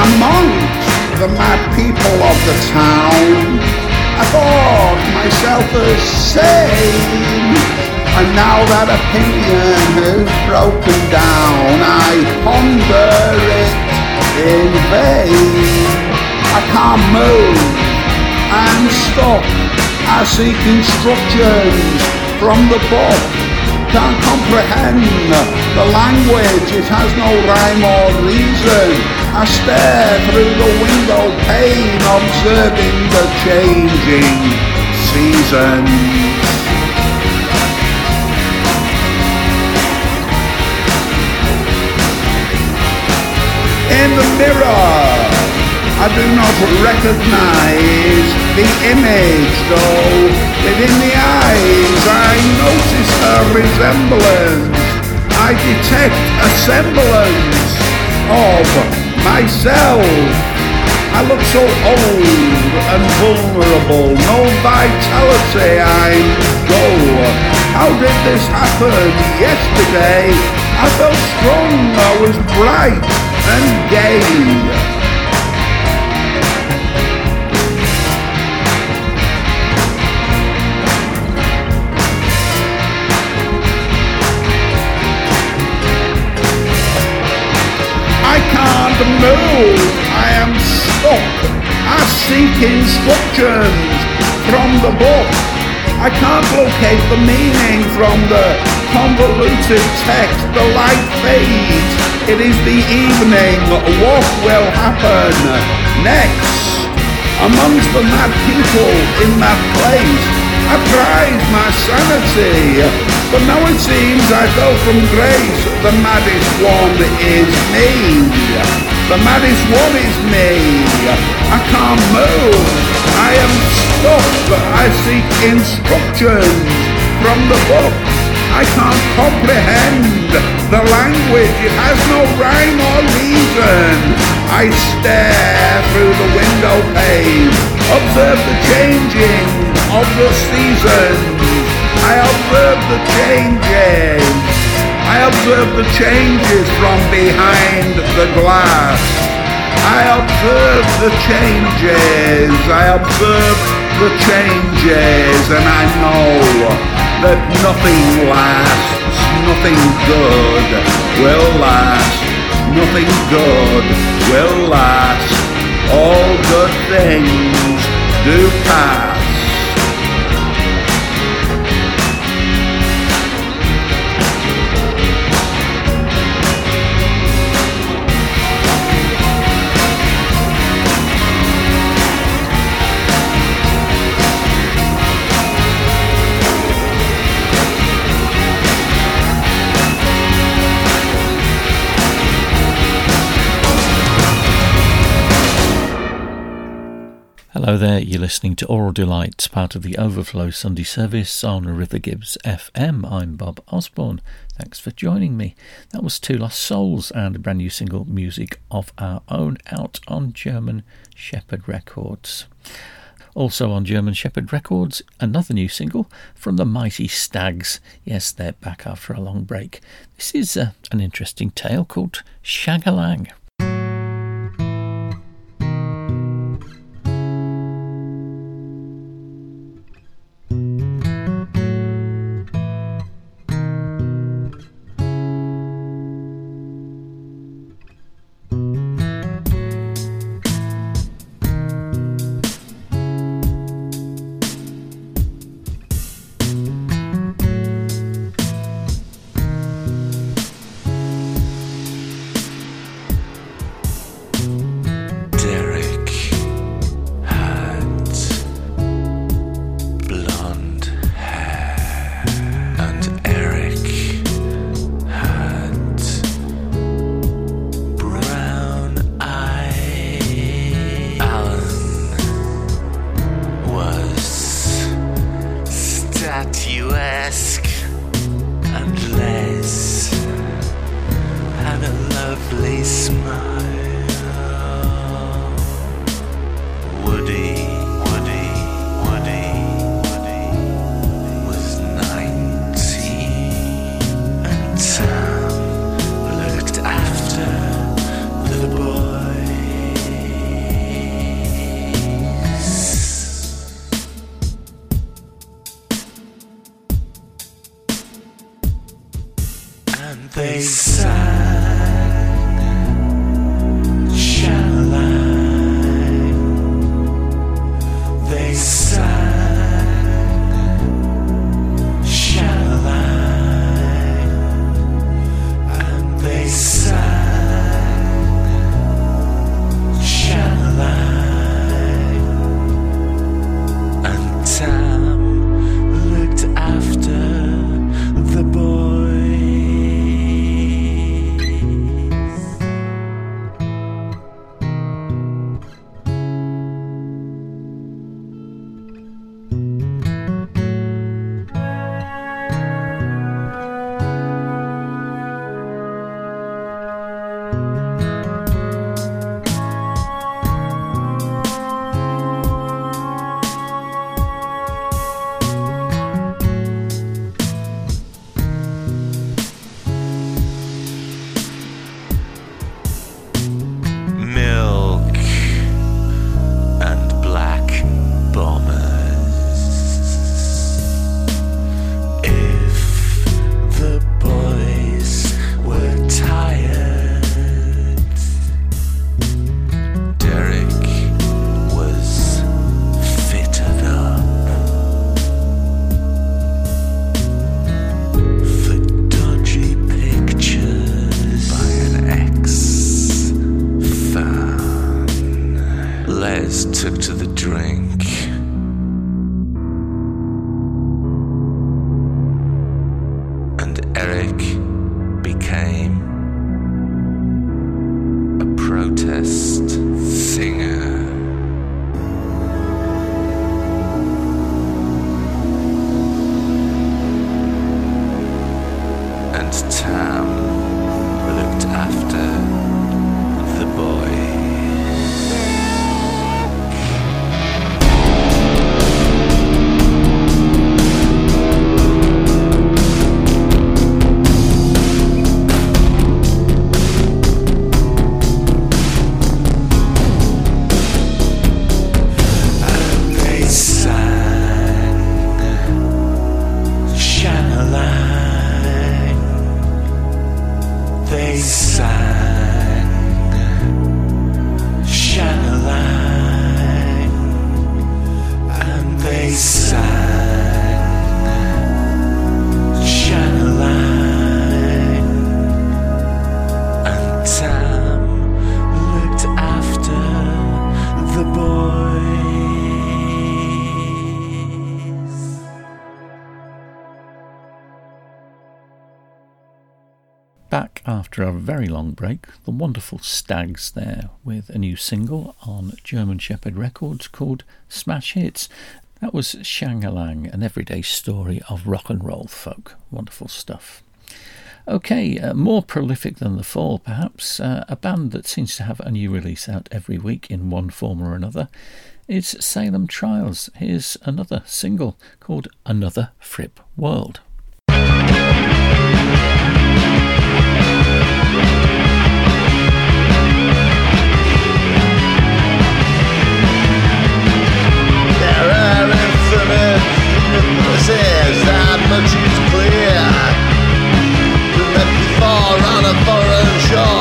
amongst the mad people of the town. I thought myself as sane, and now that opinion has broken down, I ponder it in vain. I can't move, I'm stuck. I seek instructions from the book can't comprehend the language, it has no rhyme or reason. I stare through the window pane, observing the changing seasons. In the mirror, I do not recognize the image, though within the eyes I notice a resemblance. I detect a semblance of myself. I look so old and vulnerable, no vitality, I know. How did this happen yesterday? I felt strong, I was bright and gay. I can't move. I am stuck. I seek instructions from the book. I can't locate the meaning from the convoluted text. The light fades. It is the evening. What will happen next? Amongst the mad people in that place, I prize my sanity. But now it seems I fell from grace. The maddest one is me. The maddest one is me. I can't move. I am stuck. I seek instructions from the book. I can't comprehend the language. It has no rhyme or reason. I stare through the window pane, observe the changing of the seasons. I observe the changes. I observe the changes from behind the glass. I observe the changes. I observe the changes and I know that nothing lasts, nothing good will last, nothing good will last. All good things do pass. Hello there, you're listening to Aural Delights, part of the Overflow Sunday service on River Gibbs FM. I'm Bob Osborne. Thanks for joining me. That was Two Lost Souls and a brand new single, Music of Our Own, out on German Shepherd Records. Also on German Shepherd Records, another new single from the Mighty Stags. Yes, they're back after a long break. This is uh, an interesting tale called Shangalang. Very long break, the wonderful Stags there with a new single on German Shepherd Records called Smash Hits. That was Shangalang, an everyday story of rock and roll folk. Wonderful stuff. Okay, uh, more prolific than The Fall, perhaps, uh, a band that seems to have a new release out every week in one form or another, is Salem Trials. Here's another single called Another Fripp World. Much is clear. let me fall on a foreign shore.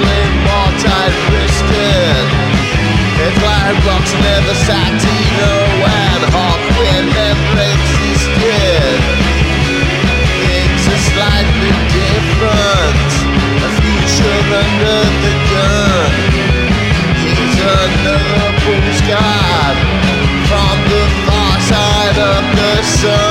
gambling, more tight brisket. It's like rocks never Satino and hot wind and breaks his kid. Things are slightly different, a future under the gun. He's another sky from the far side of the sun.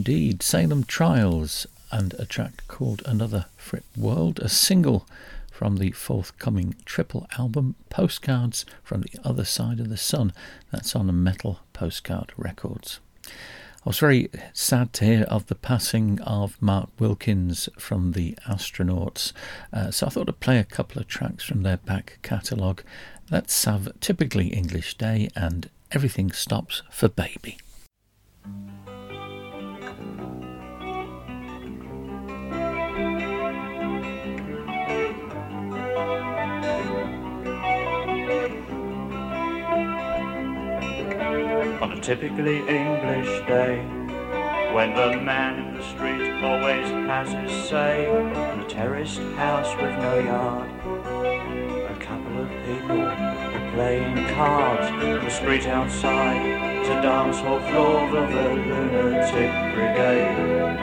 Indeed. Salem Trials and a track called Another Fripp World, a single from the forthcoming triple album Postcards from the Other Side of the Sun. That's on Metal Postcard Records. I was very sad to hear of the passing of Mark Wilkins from the Astronauts, uh, so I thought I'd play a couple of tracks from their back catalogue. Let's have Typically English Day and Everything Stops for Baby. Typically English day when the man in the street always has his say in a terraced house with no yard. A couple of people are playing cards in the street outside. A dance hall floor of the lunatic brigade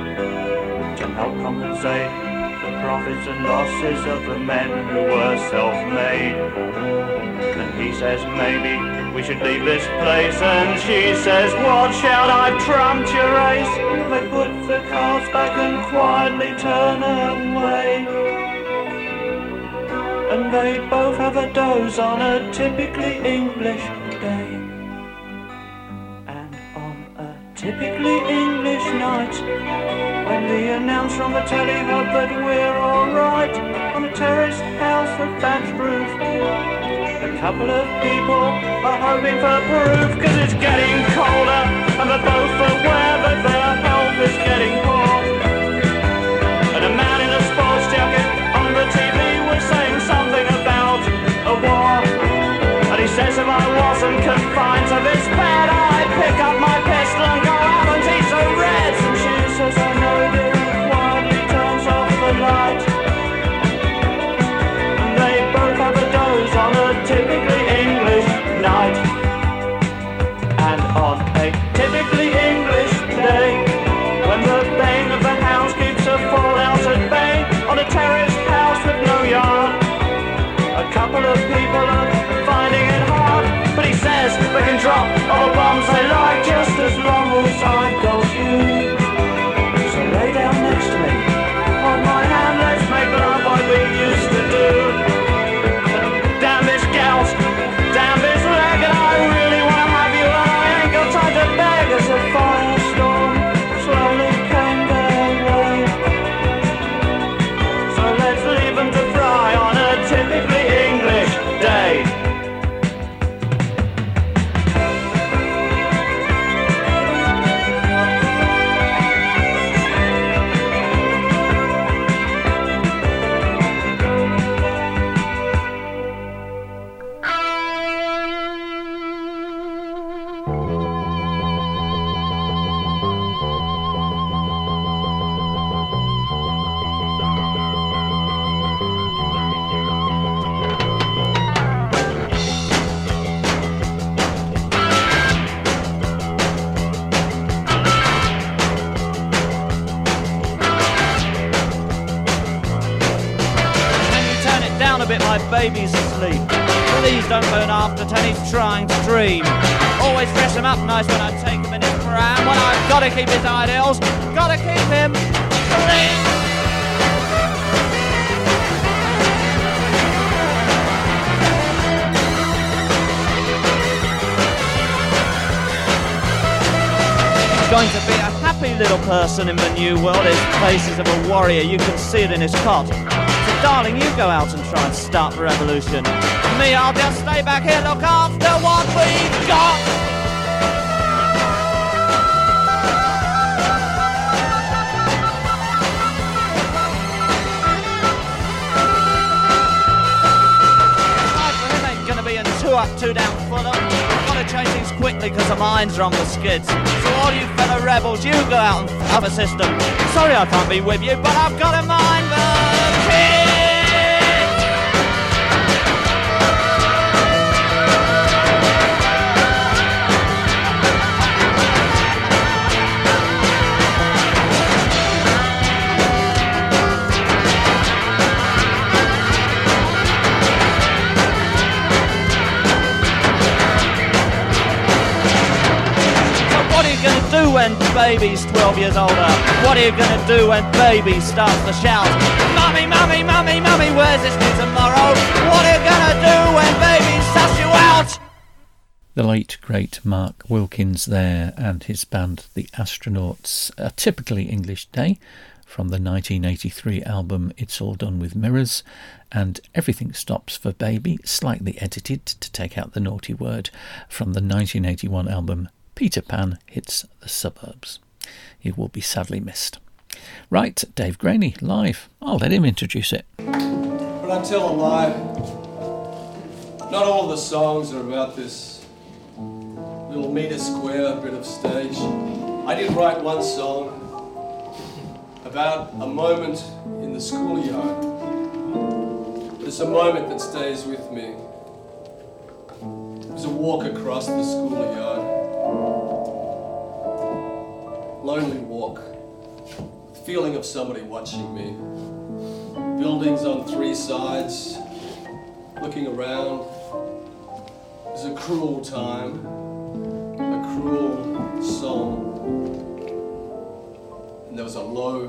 to help compensate the profits and losses of the men who were self-made. And he says maybe we should leave this place. And she says, watch out, I've trumped your ace. They put the cards back and quietly turn away. And they both have a doze on a typically English day. And on a typically English night, when the announcer on the telly heard that we're alright on a terraced house with thatched roof. Couple of people are hoping for proof Cause it's getting colder. And they're both aware that their health is getting warrior, you can see it in his cot. So, darling, you go out and try and start the revolution. Me, I'll just stay back here, look after what we've got. two up, two down, full up. Gotta change things quickly because the minds are on the skids. So all you fellow rebels, you go out and have a system. Sorry I can't be with you, but I've got a mind when baby's 12 years older? What are you gonna do when baby starts to shout? Mummy, mummy, mummy, mummy, where's this new tomorrow? What are you gonna do when baby suss you out? The late great Mark Wilkins there and his band The Astronauts, a typically English day from the 1983 album It's All Done with Mirrors, and Everything Stops for Baby, slightly edited to take out the naughty word, from the 1981 album Peter Pan hits the suburbs. He will be sadly missed. Right, Dave Graney, live. I'll let him introduce it. When I tell a lie, not all the songs are about this little meter square bit of stage. I did write one song about a moment in the schoolyard. It's a moment that stays with me. It was a walk across the schoolyard lonely walk, feeling of somebody watching me. Buildings on three sides, looking around. It was a cruel time, a cruel song. And there was a low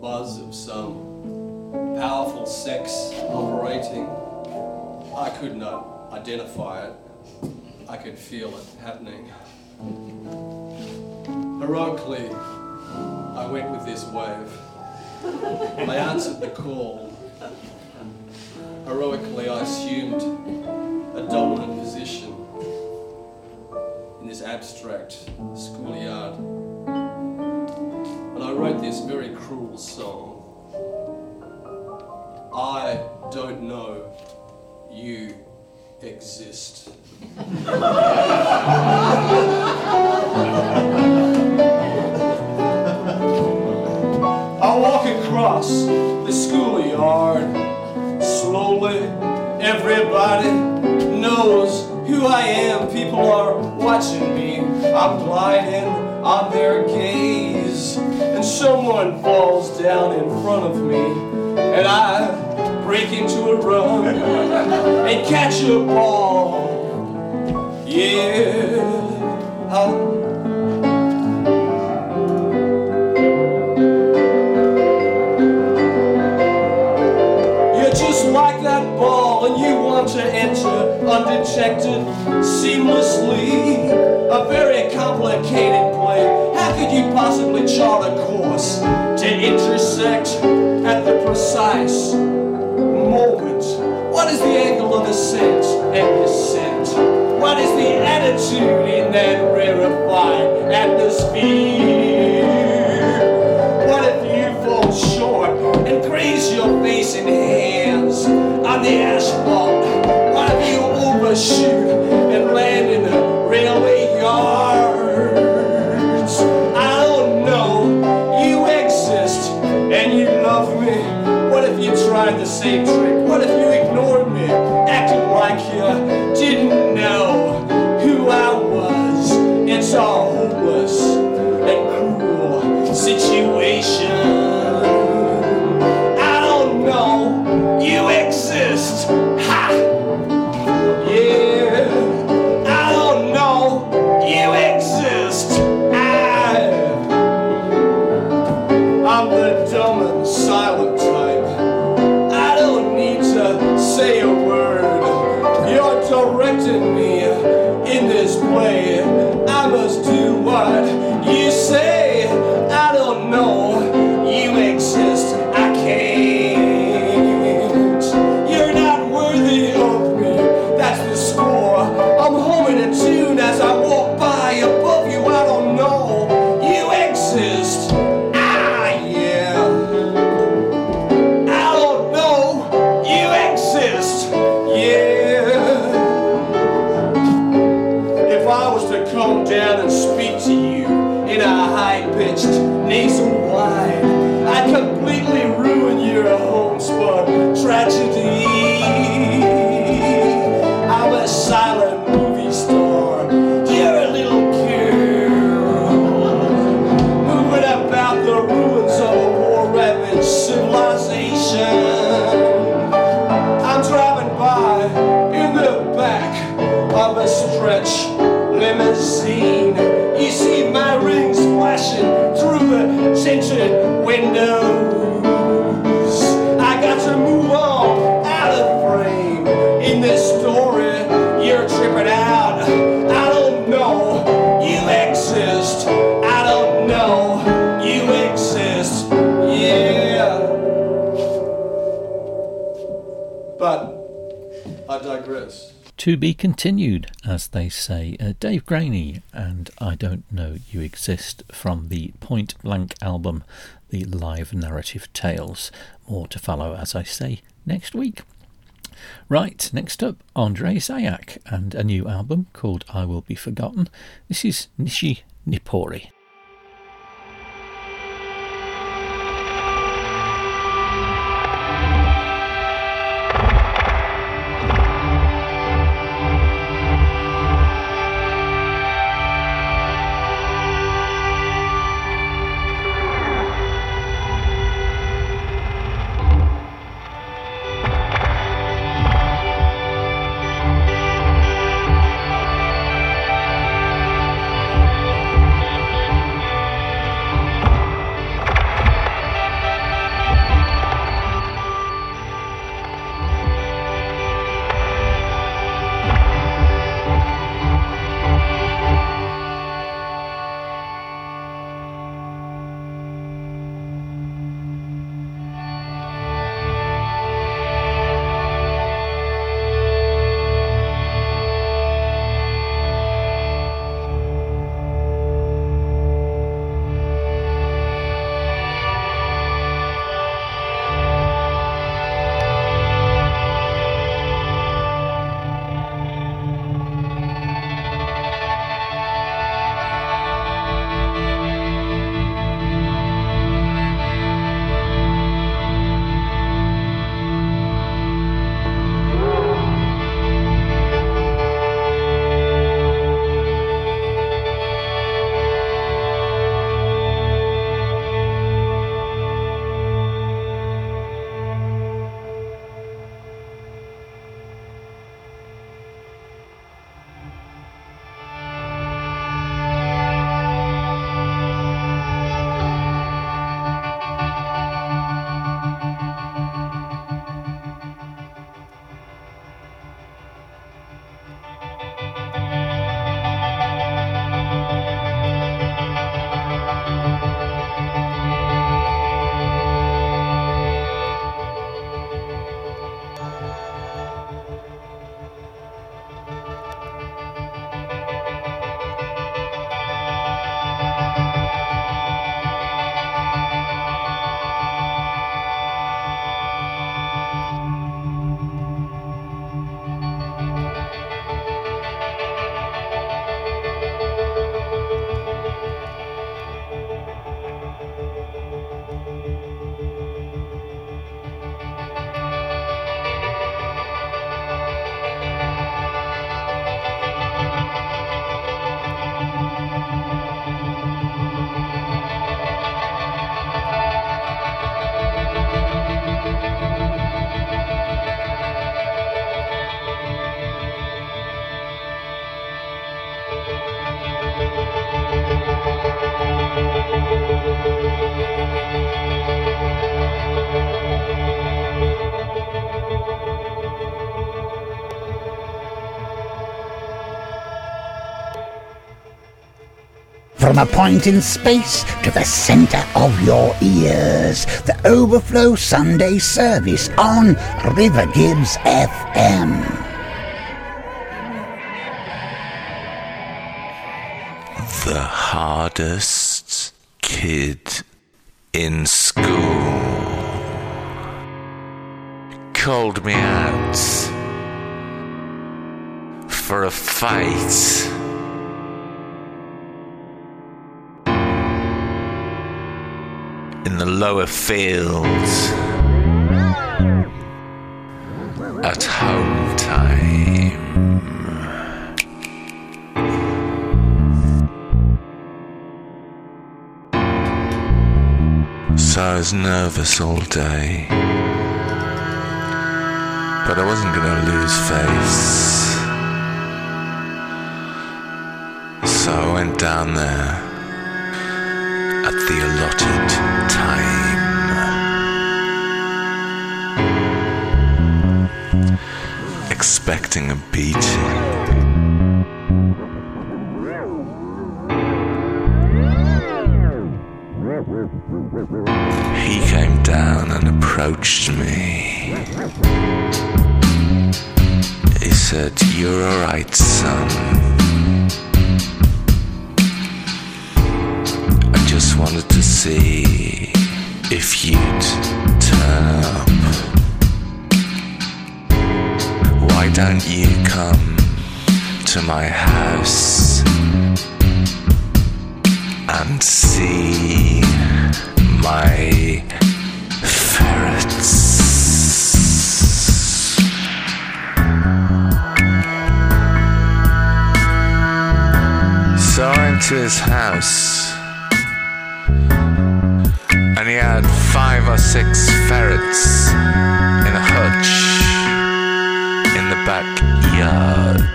buzz of some powerful sex operating. I could not identify it. I could feel it happening. Heroically, I went with this wave. I answered the call. Heroically, I assumed a dominant position in this abstract schoolyard. And I wrote this very cruel song. I don't know you exist. I walk across the schoolyard slowly. Everybody knows who I am. People are watching me. I'm gliding on their gaze. And someone falls down in front of me. And I break into a run and catch a ball. Yeah. I to enter undetected seamlessly. A very complicated play. How could you possibly chart a course to intersect at the precise moment? What is the angle of ascent and descent? What is the attitude in that rarefied atmosphere? What if you fall short and graze your face and hands on the asphalt? What if you overshoot and land in the railway tried the fazem chão. To be continued, as they say. Uh, Dave Graney and I Don't Know You Exist from the Point Blank album, The Live Narrative Tales. More to follow, as I say, next week. Right, next up, Andre Zayak and a new album called I Will Be Forgotten. This is Nishi Nippori. From a point in space to the center of your ears, the Overflow Sunday service on River Gibbs FM. The hardest kid in school called me out for a fight. The lower fields at home time. So I was nervous all day, but I wasn't to lose face. So I went down there at the allotted time. Expecting a beating. He came down and approached me. He said, You're alright, son. I just wanted to see to my house and see my ferrets? So I went to his house and he had five or six ferrets in a hutch in the backyards.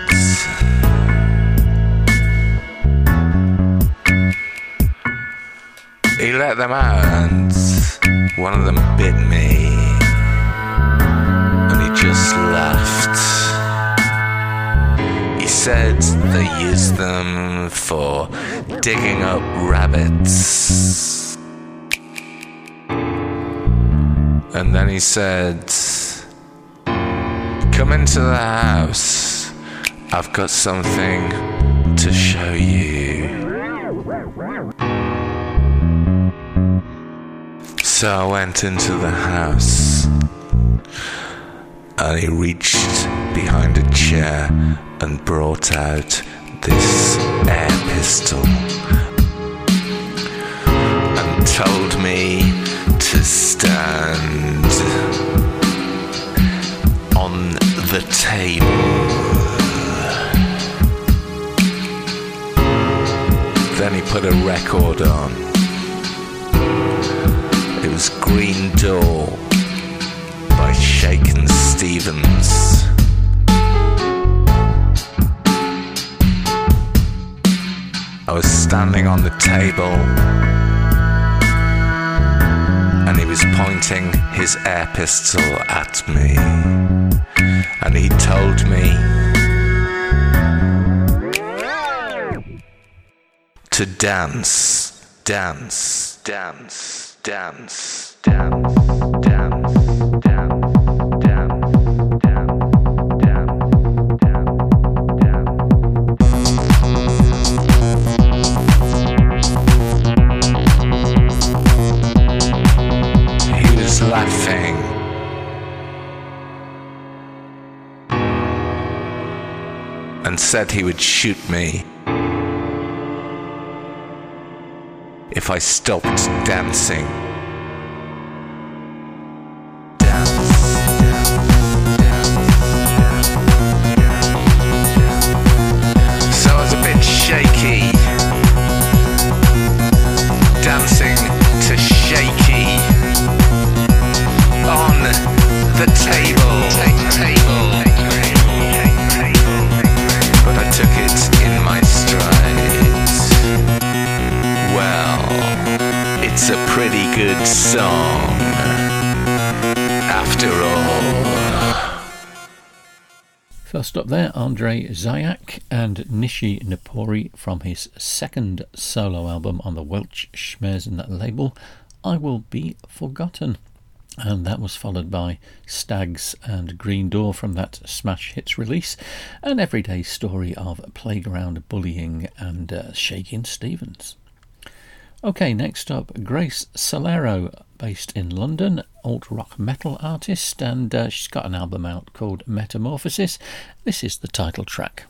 Let them out and one of them bit me and he just laughed. He said they used them for digging up rabbits. And then he said, Come into the house. I've got something to show you. So I went into the house and he reached behind a chair and brought out this air pistol and told me to stand on the table. Then he put a record on. It was Green Door by Shakin' Stevens. I was standing on the table and he was pointing his air pistol at me. And he told me to dance, dance, dance, dance, dance, dance, dance. Laughing. and said he would shoot me. If I stopped dancing. First up there, Andre Zayak and Nishi Nippori from his second solo album on the Welch Schmerzen label, I Will Be Forgotten. And that was followed by Stags and Green Door from that Smash Hits release, an everyday story of playground bullying and uh, Shakin' Stevens. Okay, next up, Grace Solero, based in London, alt rock metal artist, and uh, she's got an album out called Metamorphosis. This is the title track.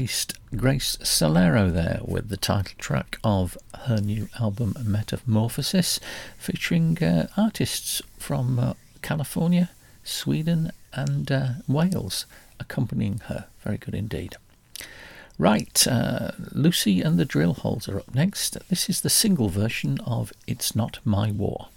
Grace Solero there with the title track of her new album Metamorphosis, featuring uh, artists from uh, California, Sweden, and uh, Wales accompanying her. Very good indeed. Right, uh, Lucy and the Drill Holes are up next. This is the single version of It's Not My War.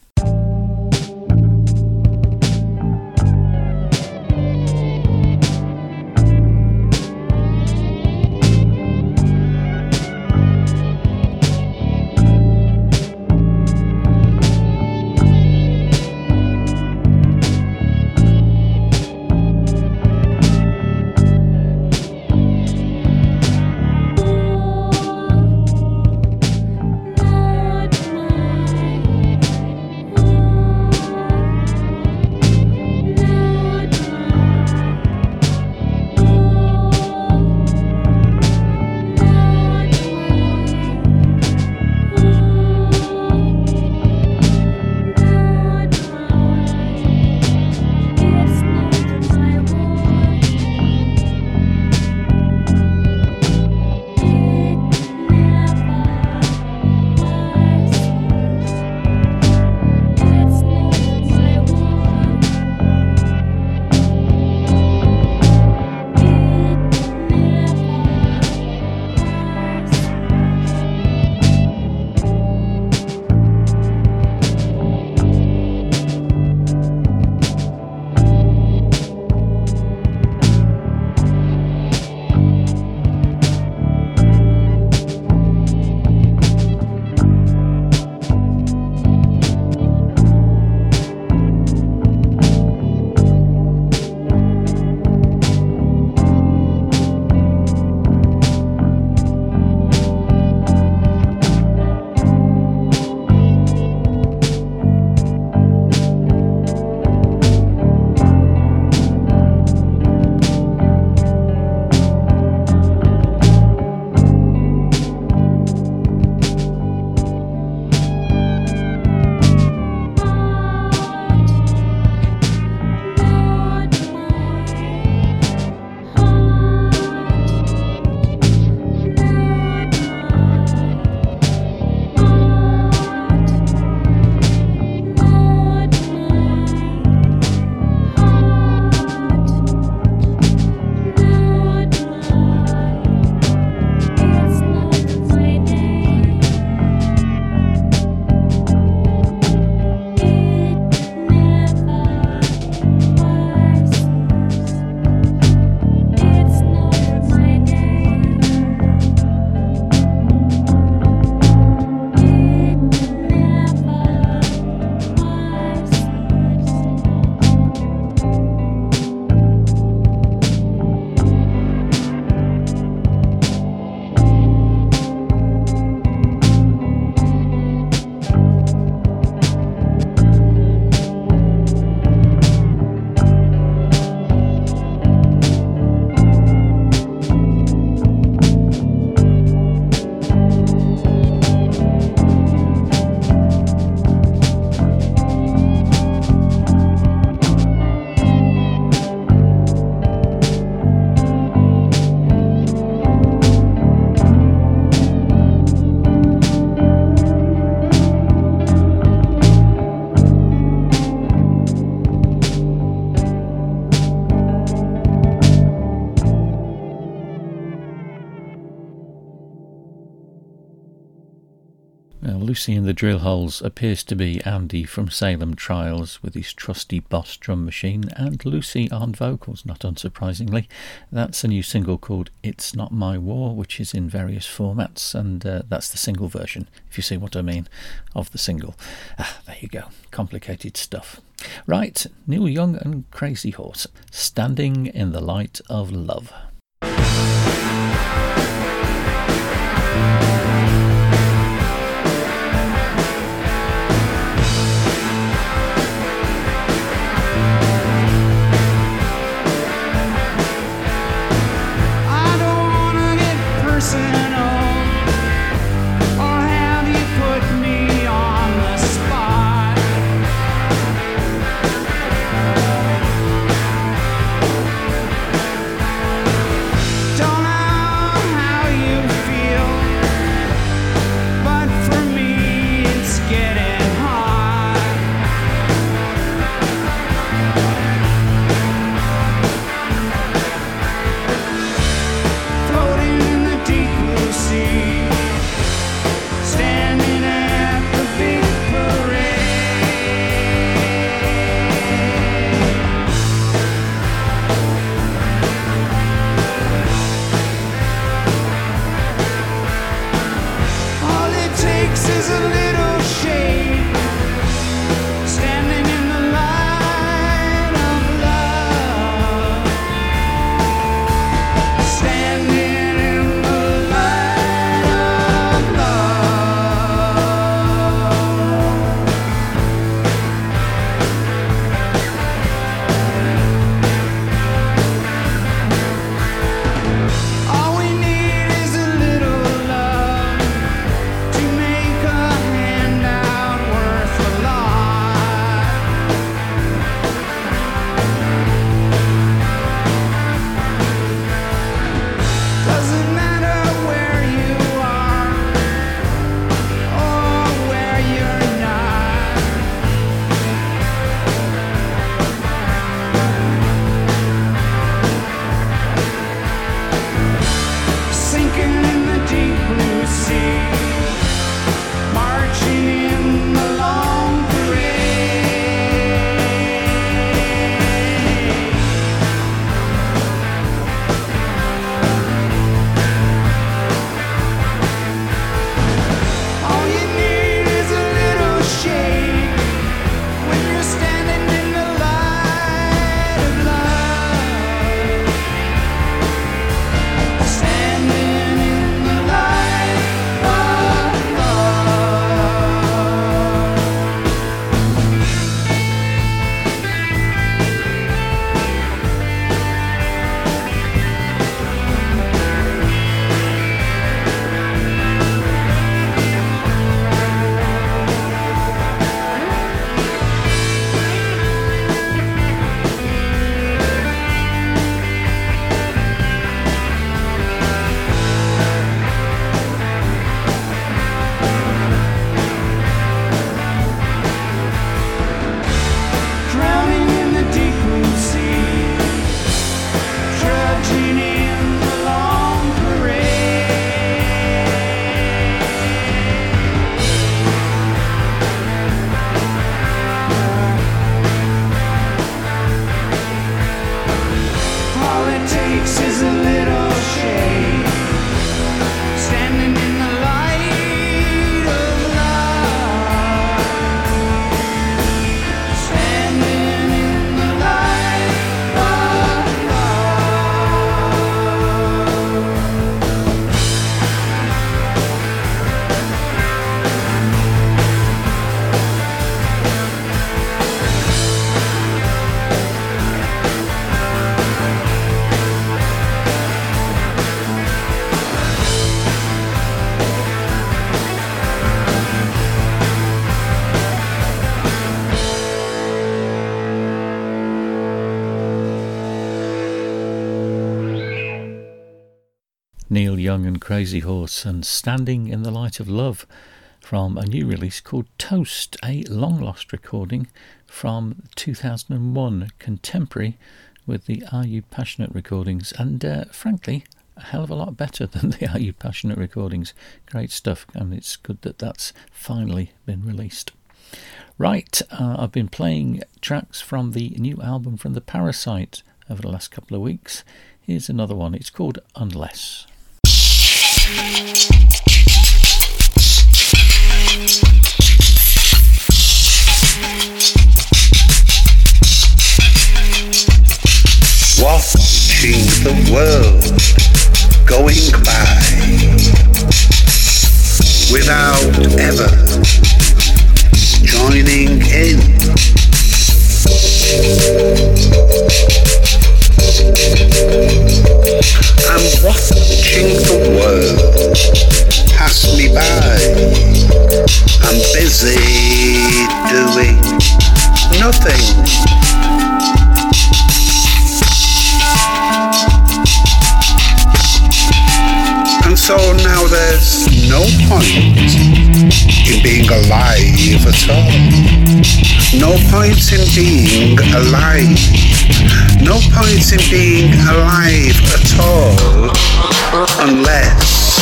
In the drill holes appears to be Andy from Salem Trials with his trusty Boss drum machine, and Lucy on vocals, not unsurprisingly. That's a new single called It's Not My War, which is in various formats, and uh, that's the single version, if you see what I mean, of the single. Ah, there you go. Complicated stuff. Right, Neil Young and Crazy Horse, Standing in the Light of Love. person. Young and Crazy Horse and Standing in the Light of Love from a new release called Toast, a long lost recording from 2001, contemporary with the Are You Passionate recordings, and uh, frankly, a hell of a lot better than the Are You Passionate recordings. Great stuff, and it's good that that's finally been released. Right, uh, I've been playing tracks from the new album from The Parasite over the last couple of weeks. Here's another one, it's called Unless. Watching the world going by without ever joining in. I'm watching the world pass me by. I'm busy doing nothing. And so now there's no point in being alive at all. No point in being alive. No point in being alive at all unless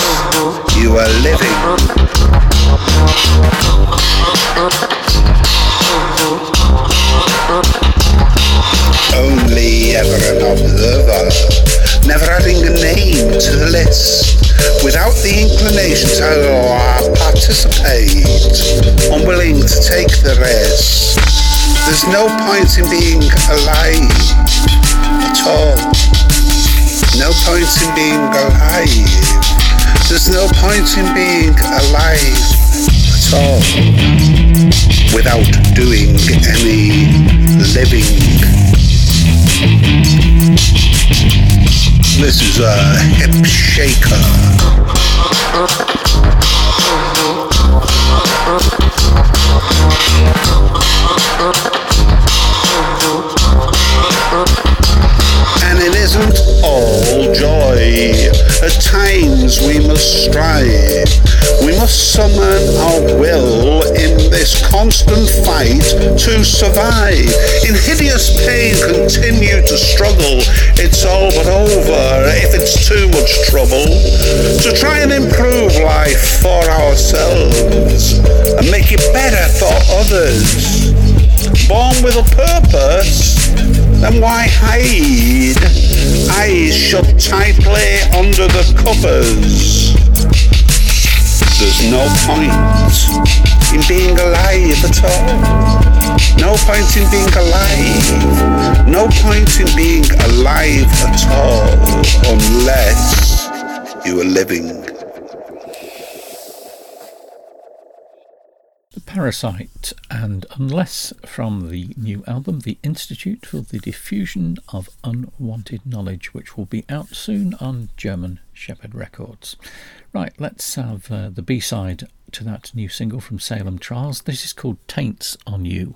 you are living. Only ever an observer, never adding a name to the list, without the inclination to uh, participate, unwilling to take the risk. There's no point in being alive at all. No point in being alive. There's no point in being alive at all without doing any living. This is a hip shaker. And it isn't all joy. At times we must strive. We must summon our will in this constant fight to survive. In hideous pain, continue to struggle. It's all but over if it's too much trouble. To try and improve life for ourselves and make it better for others. Born with a purpose, then why hide? Eyes shut tightly under the covers. There's no point in being alive at all. No point in being alive. No point in being alive at all unless you are living. The Parasite and Unless from the new album, The Institute for the Diffusion of Unwanted Knowledge, which will be out soon on German Shepherd Records. Right, let's have uh, the B side to that new single from Salem Trials. This is called Taints on You.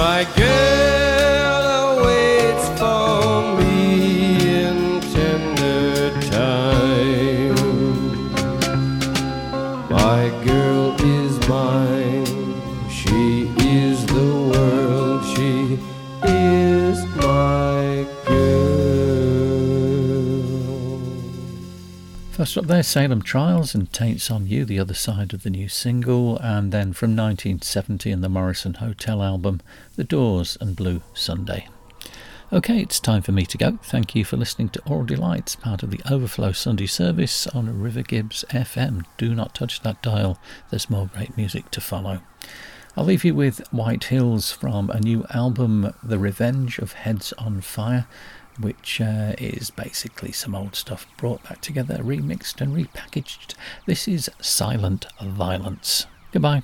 My girl First up there, Salem um, Trials and Taints on You, the other side of the new single, and then from 1970 in the Morrison Hotel album, The Doors and Blue Sunday. Okay, it's time for me to go. Thank you for listening to Aural Delights, part of the Overflow Sunday service on River Gibbs FM. Do not touch that dial, there's more great music to follow. I'll leave you with White Hills from a new album, The Revenge of Heads on Fire, which uh, is basically some old stuff brought back together, remixed and repackaged. This is Silent Violence. Goodbye.